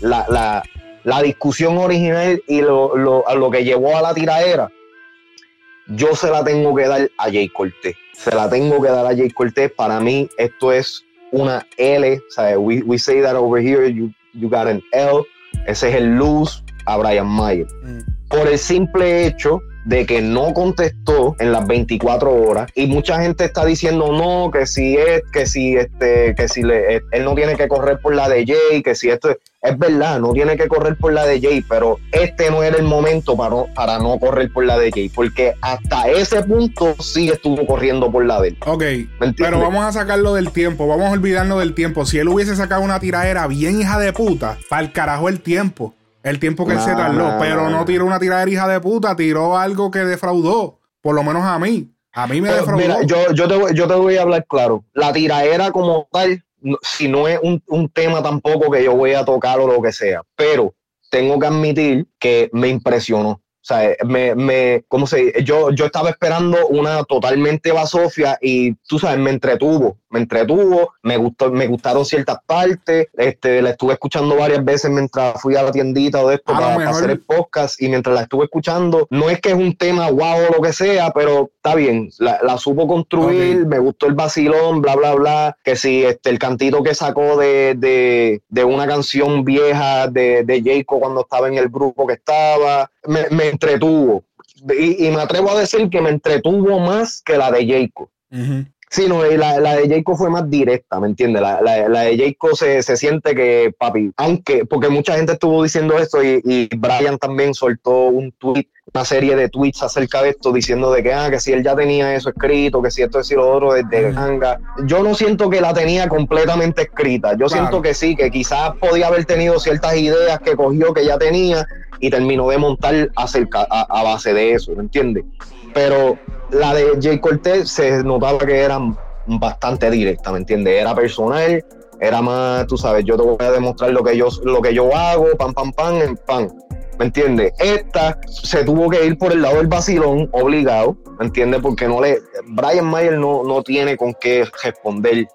la, discusión original y lo, a lo que llevó a la tiradera, yo se la tengo que dar a Jay Cortés. Se la tengo que dar a Jay Cortés. Para mí, esto es una L. We, we say that over here, you, you got an L. Ese es el luz a Brian Mayer. Mm. Por el simple hecho de que no contestó en las 24 horas y mucha gente está diciendo no, que si es, que si este, que si le, él no tiene que correr por la de Jay, que si esto es verdad, no tiene que correr por la de Jay, pero este no era el momento para no, para no correr por la de Jay, porque hasta ese punto sí estuvo corriendo por la de él. Ok, pero vamos a sacarlo del tiempo, vamos a olvidarnos del tiempo. Si él hubiese sacado una tiradera bien hija de puta, para el carajo el tiempo el tiempo que él se tardó. pero no tiró una tiradera hija de puta, tiró algo que defraudó. Por lo menos a mí. A mí me defraudó. Mira, yo, yo, te, yo te voy a hablar claro. La tiradera como tal, si no es un, un tema tampoco que yo voy a tocar o lo que sea, pero tengo que admitir que me impresionó. O sea, me, me, ¿cómo se Yo, yo estaba esperando una totalmente basofia y tú sabes, me entretuvo, me entretuvo, me gustó, me gustaron ciertas partes, este, la estuve escuchando varias veces mientras fui a la tiendita o de esto para, hacer el podcast y mientras la estuve escuchando, no es que es un tema guau o lo que sea, pero está bien, la, supo construir, me gustó el vacilón, bla, bla, bla, que si este, el cantito que sacó de, de, de una canción vieja de, de Jacob cuando estaba en el grupo que estaba, me entretuvo. Y, me atrevo a decir que me entretuvo más que la de Jacob. Sí, no, la, la de Jayco fue más directa, ¿me entiendes? La, la, de Jayco se, se, siente que, papi, aunque, porque mucha gente estuvo diciendo esto y, y Brian también soltó un tweet una serie de tweets acerca de esto diciendo de que, ah, que si él ya tenía eso escrito, que si esto es y lo otro desde manga. Yo no siento que la tenía completamente escrita. Yo siento que sí, que quizás podía haber tenido ciertas ideas que cogió que ya tenía y terminó de montar acerca, a, base de eso, ¿me entiendes? Pero la de Jay Cortez se notaba que era bastante directa, ¿me entiendes? Era personal, era más, tú sabes, yo te voy a demostrar lo que yo, lo que yo hago, pam, pam, pam, en pan. ¿me entiendes? Esta se tuvo que ir por el lado del vacilón, obligado, ¿me entiendes? Porque no le, Brian Mayer no, no tiene con qué responder,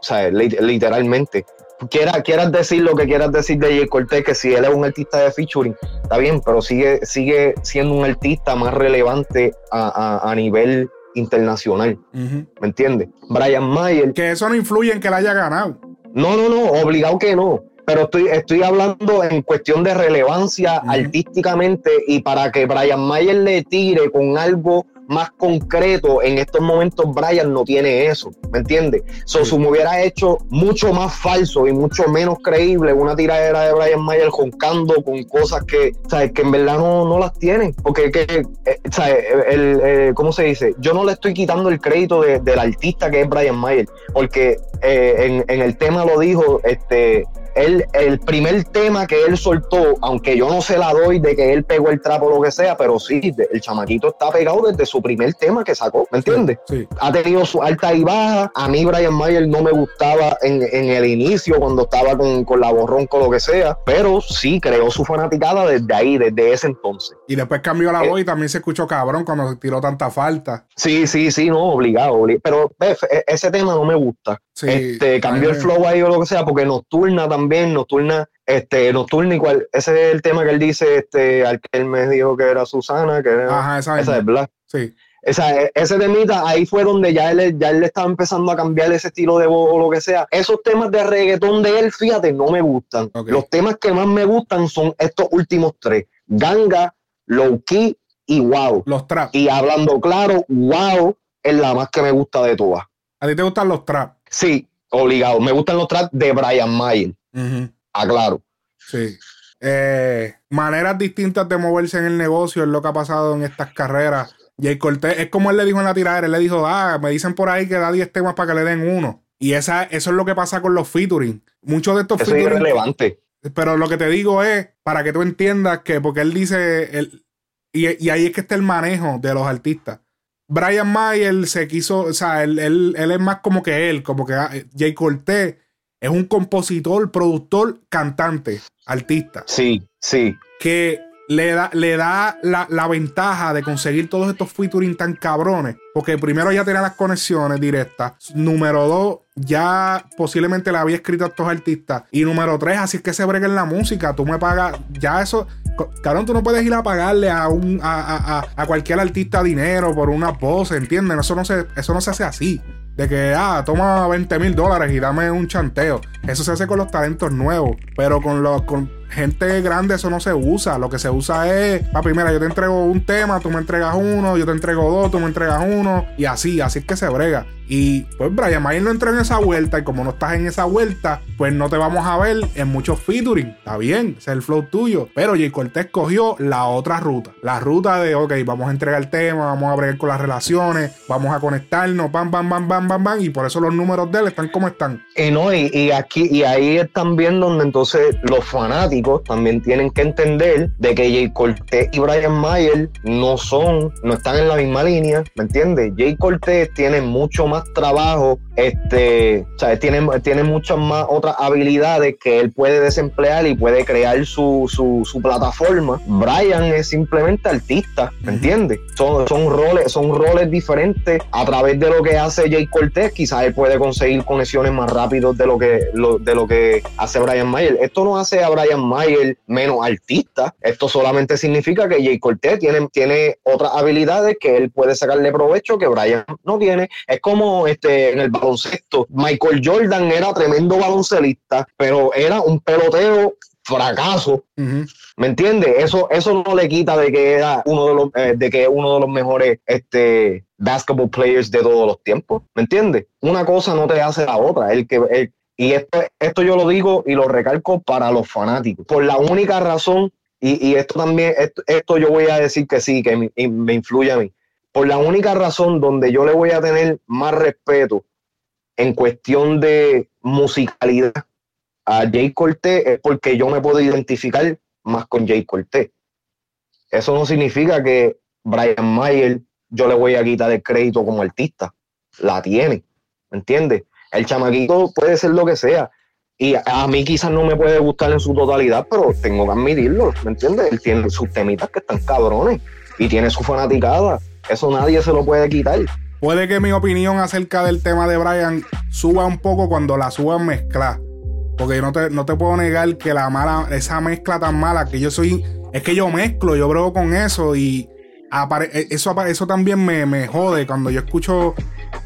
sea, literalmente. Quieras, quieras decir lo que quieras decir de Jay Cortez, que si él es un artista de featuring, está bien, pero sigue, sigue siendo un artista más relevante a, nivel internacional. ¿Me entiendes? Brian Mayer. Que eso no influye en que él haya ganado. No, no, no, obligado que no pero estoy, estoy hablando en cuestión de relevancia artísticamente y para que Brian Mayer le tire con algo más concreto, en estos momentos Brian no tiene eso, ¿me entiendes? So, si me hubiera hecho mucho más falso y mucho menos creíble una tiradera de Brian Mayer joncando con cosas que, ¿sabes? que en verdad no, no las tienen, porque, que, eh, ¿sabes? El, eh, ¿cómo se dice? Yo no le estoy quitando el crédito del artista que es Brian Mayer, porque eh, en, en el tema lo dijo, este, el primer tema que él soltó, aunque yo no se la doy de que él pegó el trapo o lo que sea, pero sí, el chamaquito está pegado desde su primer tema que sacó, ¿me entiendes? Ha tenido su alta y baja. A mí Brian Mayer no me gustaba en, el inicio, cuando estaba con, la borrón, con lo que sea, pero sí creó su fanaticada desde ahí, desde ese entonces. Y después cambió la eh, voz y también se escuchó cabrón cuando se tiró tanta falta. Sí, sí, sí, no, obligado. Pero e, ese tema no me gusta. este, cambió el flow ahí o lo que sea, porque Nocturna también, Nocturna, este, Nocturna igual, ese es el tema que él dice, este, al que él me dijo que era Susana, que era, Ajá, esa, esa es Black. Sí. Esa, e, ese temita, ahí fue donde ya él, ya él estaba empezando a cambiar ese estilo de voz o lo que sea. Esos temas de reggaetón de él, fíjate, no me gustan. Los temas que más me gustan son estos últimos tres. Ganga, Low Key y Wow. Los trap. Y hablando claro, Wow es la más que me gusta de todas. ¿A ti te gustan los trap? Sí, obligado. Me gustan los trap de Brian Mayer. Aclaro. Sí. Eh, maneras distintas de moverse en el negocio es lo que ha pasado en estas carreras. Jay Cortés, es como él le dijo en la tiradera, él le dijo, ah, me dicen por ahí que da 10 temas para que le den uno. Y esa, eso es lo que pasa con los featuring. Muchos de estos eso Es irrelevante. Pero lo que te digo es, para que tú entiendas que, porque él dice, y, ahí es que está el manejo de los artistas. Brian Mayer se quiso, o sea, él, él, es más como que él, como que ah, Jay Cortés es un compositor, productor, cantante, artista. Sí, sí. Que le da, le da la, ventaja de conseguir todos estos featuring tan cabrones. Porque primero ya tenía las conexiones directas. Número dos, ya posiblemente le había escrito a estos artistas. Y número tres, así es que se bregue en la música. Tú me pagas, ya eso. Cabrón, tú no puedes ir a pagarle a un a, a, cualquier artista dinero por una pose, ¿entiendes? Eso no se, eso no se hace así de que, ah, toma 20 mil dólares y dame un chanteo. Eso se hace con los talentos nuevos, pero con los, con, gente grande eso no se usa. Lo que se usa es, la primera, yo te entrego un tema, tú me entregas uno, yo te entrego dos, tú me entregas uno, y así, así es que se brega. Y pues Brian Mayer no entró en esa vuelta, y como no estás en esa vuelta, pues no te vamos a ver en muchos featuring. Está bien, es el flow tuyo. Pero Jay Cortés cogió la otra ruta. La ruta de, ok, vamos a entregar el tema, vamos a bregar con las relaciones, vamos a conectarnos, bam, bam, bam, bam, bam, bam. Y por eso los números de él están como están. Y no, y, aquí, y ahí es también donde entonces los fanáticos también tienen que entender de que Jay Cortez y Brian Mayer no son, no están en la misma línea, ¿me entiendes? Jay Cortez tiene mucho más trabajo, este, o sea, tiene, tiene muchas más otras habilidades que él puede desemplear y puede crear su, su, plataforma. Brian es simplemente artista, ¿me entiendes? Son, son, roles, son roles diferentes. A través de lo que hace Jay Cortez, quizás él puede conseguir conexiones más rápidos de lo que, de lo que hace Brian Mayer. Esto no hace a Brian Mayer menos artista. Esto solamente significa que Jay Cortez tiene, tiene otras habilidades que él puede sacarle provecho que Brian no tiene. Es como este, en el baloncesto. Michael Jordan era tremendo baloncelista, pero era un peloteo fracaso. ¿Me entiendes? Eso, eso no le quita de que era uno de los, eh, de que uno de los mejores este, basketball players de todos los tiempos. ¿Me entiendes? Una cosa no te hace la otra. El que, y esto, esto yo lo digo y lo recalco para los fanáticos. Por la única razón, y, esto también, esto, yo voy a decir que sí, que me, me influye a mí. Por la única razón donde yo le voy a tener más respeto en cuestión de musicalidad a Jay Cortés es porque yo me puedo identificar más con Jay Cortés. Eso no significa que Brian Mayer yo le voy a quitar el crédito como artista. La tiene, ¿me entiendes? El chamaquito puede ser lo que sea. Y a mí quizás no me puede gustar en su totalidad, pero tengo que admitirlo, ¿me entiendes? Él tiene sus temitas que están cabrones y tiene su fanaticada. Eso nadie se lo puede quitar. Puede que mi opinión acerca del tema de Brian suba un poco cuando la suban mezclar. Porque yo no te, no te puedo negar que la mala, esa mezcla tan mala que yo soy, es que yo mezclo, yo brego con eso y e, eso, eso también me, me jode cuando yo escucho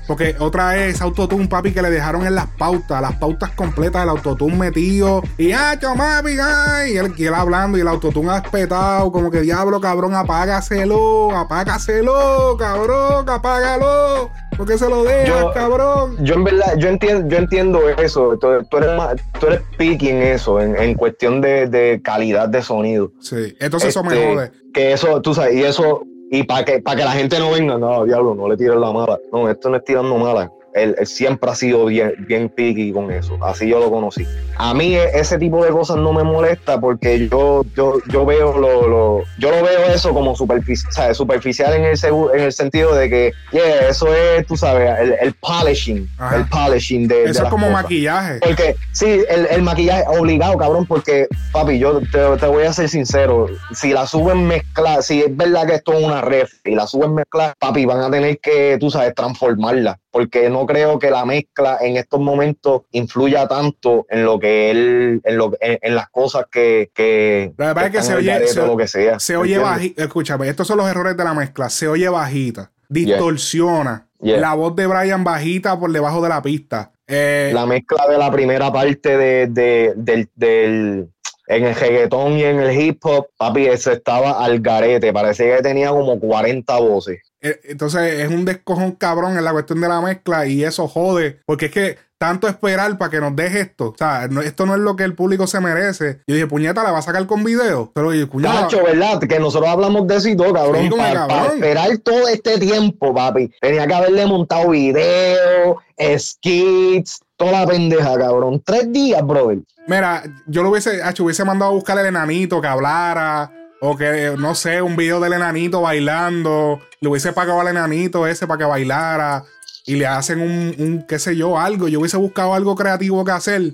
porque otra es autotune, papi, que le dejaron en las pautas, las pautas completas del autotune metido. Y ah, papi, ay. Y él, y él hablando y el autotune espetado, como que diablo, cabrón, apágaselo, apágaselo, cabrón, apágalo. porque se lo dejas, cabrón? Yo en verdad, yo entiendo, yo entiendo eso. Tú, eres más, tú eres picky en eso, en, cuestión de, calidad de sonido. Sí, entonces eso me este, jode. Que eso, tú sabes, y eso y para que, para que la gente no venga, no, diablo, no le tiren la mala. No, esto no es tirando mala él, siempre ha sido bien, bien picky con eso. Así yo lo conocí. A mí e, ese tipo de cosas no me molesta porque yo, yo, yo veo lo, yo lo veo eso como superficial, superficial en el, en el sentido de que, yeah, eso es, tú sabes, el, polishing, el polishing de. Eso es como maquillaje. Porque, sí, el, el, maquillaje obligado, cabrón, porque, papi, yo te, te, voy a ser sincero, si la suben mezclar, si es verdad que esto es una ref y la suben mezclar, papi, van a tener que, tú sabes, transformarla porque no creo que la mezcla en estos momentos influya tanto en lo que él, en, lo, en, las cosas que, que, la verdad es que se oye, se, lo que sea, se oye bajita, escúchame, estos son los errores de la mezcla, se oye bajita, distorsiona, la voz de Brian bajita por debajo de la pista. Eh, la mezcla de la primera parte de, de, del, del en el reggaetón y en el hip hop, papi, ese estaba al garete. Parecía que tenía como 40 voces. Eh, entonces es un descojón cabrón en la cuestión de la mezcla y eso jode. Porque es que tanto esperar para que nos deje esto. O sea, esto no es lo que el público se merece. Yo dije, puñeta, la va a sacar con video. Pero dije, puñeta. ¿verdad? Que nosotros hablamos de eso y todo, cabrón. para, esperar todo este tiempo, papi. Tenía que haberle montado video, skits, toda la pendeja, cabrón. Tres días, brother. Mira, yo lo hubiese, hecho, hubiese mandado a buscar el enanito que hablara. O que, no sé, un video del enanito bailando. Le hubiese pagado al enanito ese para que bailara. Y le hacen un, un, qué sé yo, algo. Yo hubiese buscado algo creativo que hacer.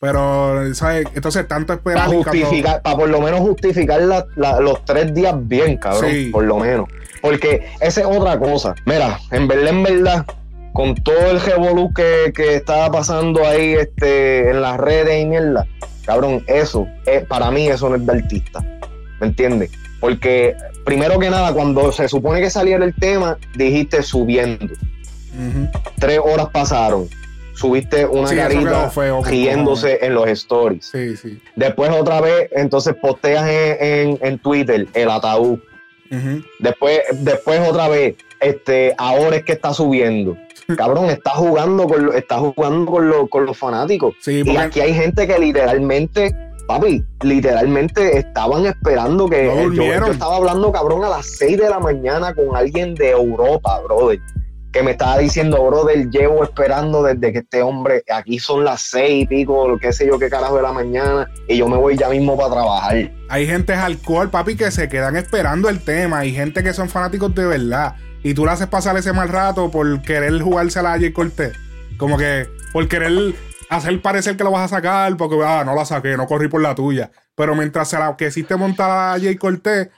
Pero, ¿sabes? Entonces, tanto esperar. Para justificar, para por lo menos justificar los tres días bien, cabrón. Por lo menos. Porque esa es otra cosa. Mira, en verdad, en verdad, con todo el revolú que, que estaba pasando ahí este, en las redes y mierda, cabrón, eso, es, para mí eso no es de artista. ¿Me entiendes? Porque primero que nada, cuando se supone que saliera el tema, dijiste subiendo. Tres horas pasaron. Subiste una carita riéndose en los stories. Sí, sí. Después otra vez, entonces posteas en, en, Twitter el ataúd. después, después otra vez, este, ahora es que está subiendo cabrón, está jugando con, está jugando con, con los fanáticos. Y aquí hay gente que literalmente, papi, literalmente estaban esperando que yo, estaba hablando, cabrón, a las 6 de la mañana con alguien de Europa, brother. Que me estaba diciendo, brother, llevo esperando desde que este hombre, aquí son las seis y pico, lo que sé yo, qué carajo de la mañana, y yo me voy ya mismo para trabajar. Hay gente alcohol, papi, que se quedan esperando el tema, hay gente que son fanáticos de verdad y tú le haces pasar ese mal rato por querer jugarse a Jay Cortés. Como que por querer hacer parecer que lo vas a sacar porque, ah, no la saqué, no corrí por la tuya. Pero mientras se la que montar a Jay Cortés,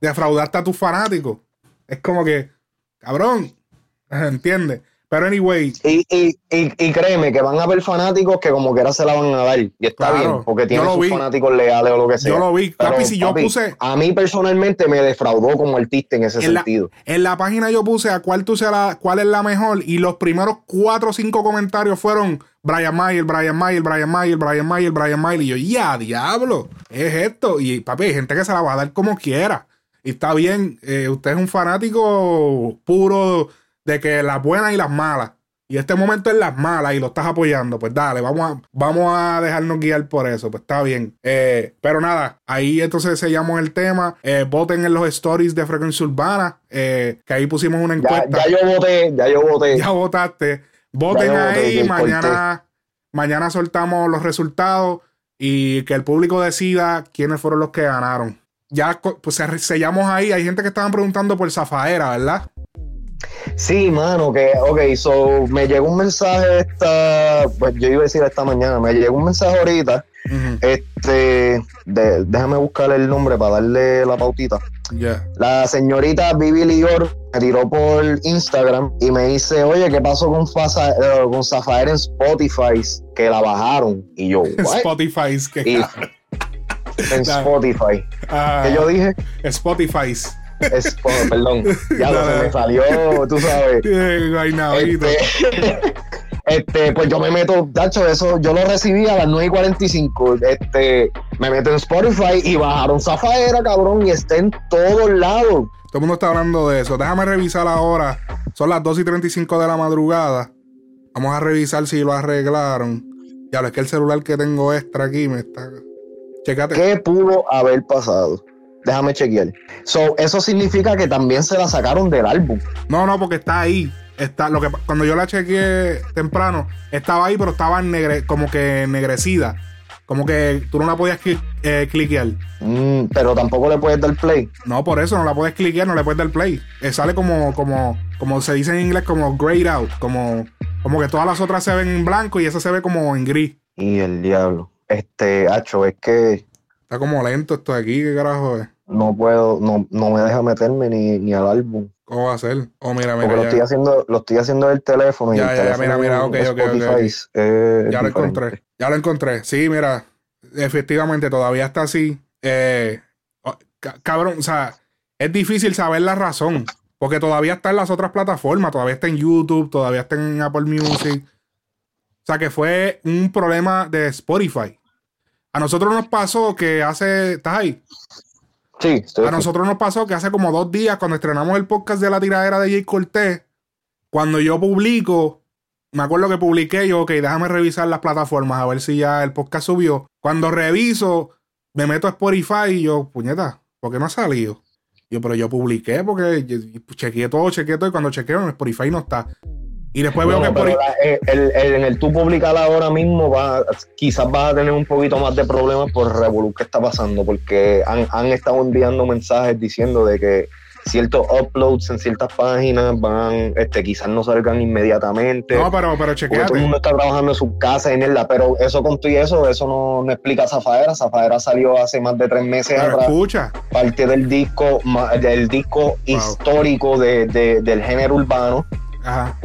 defraudaste a tus fanáticos. Es como que, cabrón, ¿entiendes? Pero anyway. Y, y, y, créeme que van a haber fanáticos que como quiera se la van a dar. Y está bien, porque tienen sus fanáticos leales o lo que sea. Yo lo vi. Pero, si yo puse. A mí personalmente me defraudó como artista en ese sentido. en la página yo puse a cuál tú la, cuál es la mejor. Y los primeros cuatro o cinco comentarios fueron Brian Mayer, Brian Mayer, Brian Mayer, Brian Mayer, Brian Mayer. Y yo, ya, diablo, es esto. Y papi, hay gente que se la va a dar como quiera. Y está bien, eh, usted es un fanático puro de que las buenas y las malas. Y este momento es las malas y lo estás apoyando. Pues dale, vamos a, vamos a dejarnos guiar por eso. Pues está bien. Eh, pero nada, ahí entonces sellamos el tema. Eh, voten en los stories de Frecuencia Urbana. Eh, que ahí pusimos una encuesta. Ya, yo voté, ya yo voté. Ya votaste. Voten ahí. mañana, mañana soltamos los resultados y que el público decida quiénes fueron los que ganaron. Ya pues sellamos ahí. Hay gente que estaban preguntando por Zafaera, ¿verdad? Sí, mano, que, ok, so me llegó un mensaje esta, pues yo iba a decir esta mañana, me llegó un mensaje ahorita, este, déjame buscar el nombre para darle la pautita. La señorita Vivi Lior me tiró por Instagram y me dice, oye, ¿qué pasó con, Fasa, eh, con Zafaer en Spotify? Que la bajaron. Y yo, Spotify, que en Spotify. Ah, ¿Qué yo dije? Spotify. Es, perdón, ya lo se me salió, tú sabes. Este, este, pues yo me meto, Tacho, eso yo lo recibí a las 9 y 45. Este, me meto en Spotify y bajaron Zafaera, cabrón, y está en todos lados. Todo el mundo está hablando de eso. Déjame revisar ahora. Son las 2 y 35 de la madrugada. Vamos a revisar si lo arreglaron. Ya es que el celular que tengo extra aquí me está. Checate. ¿Qué pudo haber pasado? Déjame chequear. So, eso significa que también se la sacaron del álbum. No, no, porque está ahí. Está, lo que, cuando yo la chequeé temprano, estaba ahí, pero estaba negre, como que ennegrecida. Como que tú no la podías eh, cliquear. Mm, pero tampoco le puedes dar play. No, por eso no la puedes cliquear, no le puedes dar play. Eh, sale como, como, como se dice en inglés, como grayed out. Como, como que todas las otras se ven en blanco y esa se ve como en gris. Y el diablo. Este, hacho, es que. Está como lento esto de aquí, ¿qué carajo es? no puedo, no, no me deja meterme ni, ni al álbum. ¿Cómo va a ser? Oh, mira, mira. Porque lo estoy haciendo, lo estoy haciendo del teléfono. Ya, y ya, ya, mira, mira, ok, ok, ok. ya lo encontré. Ya lo encontré. Sí, mira. Efectivamente, todavía está así. Eh, cabrón, o sea, es difícil saber la razón. Porque todavía está en las otras plataformas. Todavía está en YouTube, todavía está en Apple Music. O sea, que fue un problema de Spotify. A nosotros nos pasó que hace. ¿Estás ahí? a nosotros nos pasó que hace como dos días, cuando estrenamos el podcast de la tiradera de Jay Cortés, cuando yo publico, me acuerdo que publiqué yo, ok, déjame revisar las plataformas a ver si ya el podcast subió. Cuando reviso, me meto a Spotify y yo, puñeta, ¿por qué no ha salido? Yo, pero yo publiqué porque chequeé todo, chequeé todo y cuando chequeo en Spotify no está. Y después veo que por eh, en el tú publicar ahora mismo va, quizás vas a tener un poquito más de problemas por revolver que está pasando, porque han, han, estado enviando mensajes diciendo de que ciertos uploads en ciertas páginas van, este, quizás no salgan inmediatamente. No, pero, pero chequeate. Todo el mundo está trabajando en su casa en la pero eso con tú y eso, eso no, no explica Zafaera. Zafaera salió hace más de tres meses pero escucha. Parte del disco, del disco histórico de, de, del género urbano. Ajá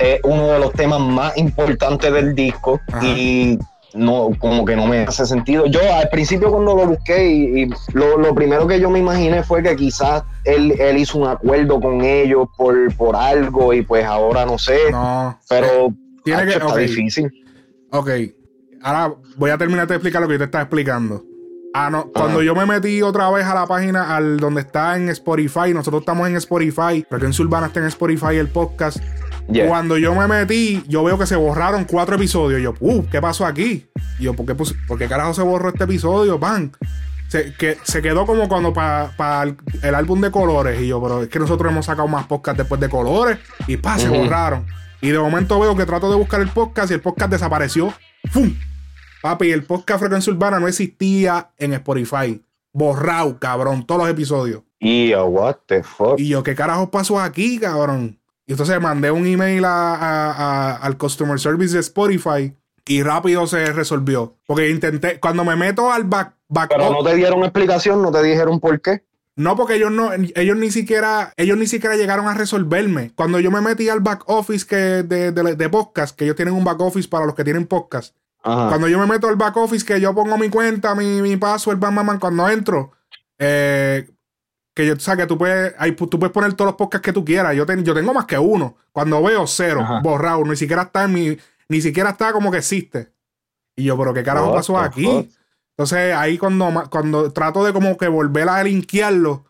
es uno de los temas más importantes del disco y no, como que no me hace sentido. Yo al principio cuando lo busqué y, lo, primero que yo me imaginé fue que quizás él, él hizo un acuerdo con ellos por, por algo y pues ahora no sé. Pero tiene que, está difícil. Ok, ahora voy a terminar de explicar lo que yo te estaba explicando. Ah, no. Cuando yo me metí otra vez a la página al donde está en Spotify, nosotros estamos en Spotify, en Sulvana está en Spotify el podcast. Cuando yo me metí, yo veo que se borraron cuatro episodios. yo, uh, ¿qué pasó aquí? Y yo, ¿por qué, ¿por qué carajo se borró este episodio? Van. Se, que, se quedó como cuando para el, álbum de colores. Y yo, pero es que nosotros hemos sacado más podcast después de colores. Y pa, se borraron. Y de momento veo que trato de buscar el podcast y el podcast desapareció. ¡Fum! Papi, el podcast Frecuencia Urbana no existía en Spotify. Borrado, cabrón, todos los episodios. Y what the fuck. Y yo, ¿qué carajo pasó aquí, cabrón? Y entonces mandé un email al customer service de Spotify y rápido se resolvió. Porque intenté, cuando me meto al back, back Pero no te dieron explicación, no te dijeron por qué. No, porque ellos no, ellos ni siquiera, ellos ni siquiera llegaron a resolverme. Cuando yo me metí al back office que de, de, podcast, que ellos tienen un back office para los que tienen podcast. Cuando yo me meto al back office, que yo pongo mi cuenta, mi, mi password, bam, bam, cuando entro, eh, que yo, o sea, que tú puedes, tú puedes poner todos los podcasts que tú quieras. Yo, yo tengo más que uno. Cuando veo cero, borrado, ni siquiera está en mi, ni siquiera está como que existe. Y yo, pero qué carajo pasó aquí. Entonces ahí cuando, cuando trato de como que volver a linkearlo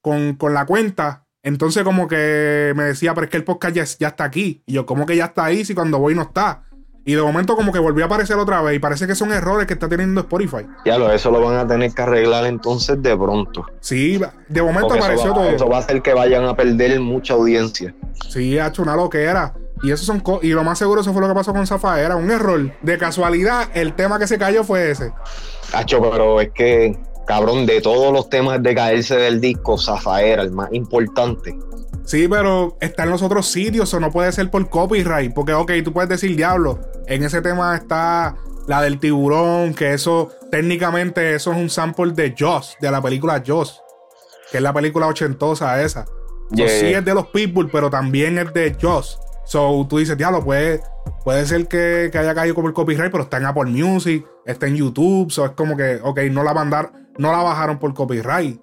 con, con la cuenta, entonces como que me decía, pero es que el podcast ya, ya, está aquí. Y yo, ¿cómo que ya está ahí si cuando voy no está? Y de momento como que volvió a aparecer otra vez y parece que son errores que está teniendo Spotify. Ya lo, eso lo van a tener que arreglar entonces de pronto. Sí, de momento apareció todo. Eso va a hacer que vayan a perder mucha audiencia. Sí, ha hecho una loquera. Y eso son y lo más seguro eso fue lo que pasó con Zafaera, un error. De casualidad, el tema que se cayó fue ese. Hacho, pero es que, cabrón, de todos los temas de caerse del disco, Zafaera, el más importante. Sí, pero está en los otros sitios, o no puede ser por copyright. Porque, ok, tú puedes decir diablo. En ese tema está la del tiburón, que eso, técnicamente, eso es un sample de Joss, de la película Joss, que es la película ochentosa esa. Sí es de los People, pero también es de Joss. So tú dices, diablo, puede, puede ser que, haya caído como el copyright, pero está en Apple Music, está en YouTube. So es como que, ok, no la mandaron, no la bajaron por copyright.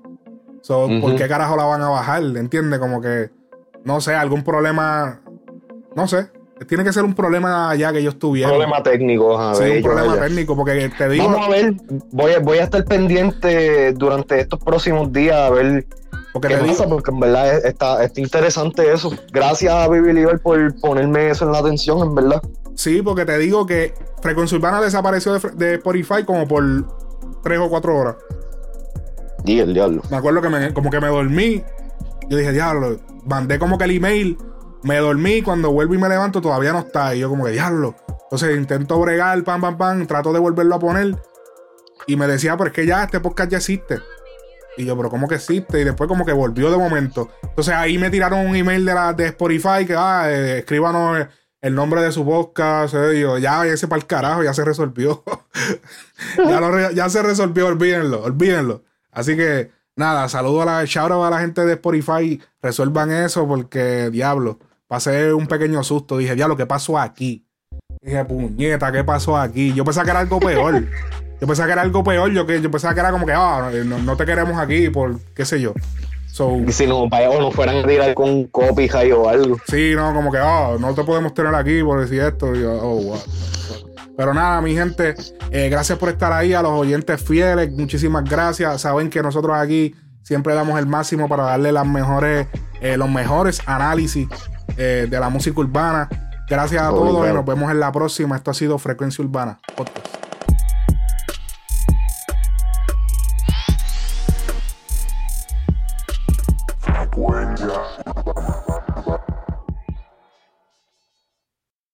So, ¿por qué carajo la van a bajar? ¿Entiendes? Como que, no sé, algún problema. No sé. Tiene que ser un problema allá que ellos tuvieron. Un problema técnico, a ver. Sí, un problema técnico, porque te digo. Vamos a ver, voy a, voy a estar pendiente durante estos próximos días a ver porque ¿Qué pasa? Porque en verdad está, está, interesante eso. Gracias a Baby Liver por ponerme eso en la atención, en verdad. Sí, porque te digo que Frecuencia Urbana desapareció de, Spotify como por tres o cuatro horas. Y el diablo. Me acuerdo que me, como que me dormí. Yo dije, diablo, mandé como que el email, me dormí, cuando vuelvo y me levanto todavía no está. Y yo como que, diablo. Entonces intento bregar, pam, pam, pam, trato de volverlo a poner. Y me decía, pero es que ya este podcast ya existe. Y yo, pero ¿cómo que existe? Y después como que volvió de momento. Entonces ahí me tiraron un email de, la, de Spotify que, ah, eh, escríbanos el nombre de su podcast. Eh, y yo, ya, ese para el carajo, ya se resolvió. ya se resolvió, olvídenlo, olvídenlo. Así que, nada, saludo a la, shout a la gente de Spotify, resuelvan eso porque, diablo, pasé un pequeño susto. Dije, diablo, ¿qué pasó aquí? Dije, puñeta, ¿qué pasó aquí? Yo pensaba que era algo peor. Yo pensaba que era algo peor. Yo, que, yo pensaba que era como que, ah, no, te queremos aquí por qué sé yo. y si no, para no fueran a tirar con copyright o algo. Sí, no, como que, ah, no te podemos tener aquí por decir esto. oh, Pero nada, mi gente, eh, gracias por estar ahí, a los oyentes fieles, muchísimas gracias. Saben que nosotros aquí siempre damos el máximo para darle las mejores, eh, los mejores análisis eh, de la música urbana. Gracias a todos y nos vemos en la próxima. Esto ha sido Frecuencia Urbana Frecuencia